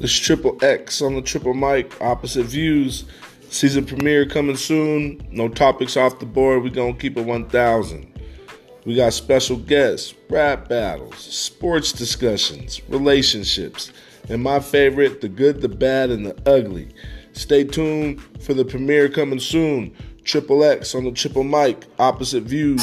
This Triple X on the Triple Mic, Opposite Views. Season premiere coming soon. No topics off the board. we going to keep it 1,000. We got special guests, rap battles, sports discussions, relationships, and my favorite, the good, the bad, and the ugly. Stay tuned for the premiere coming soon. Triple X on the Triple Mic, Opposite Views.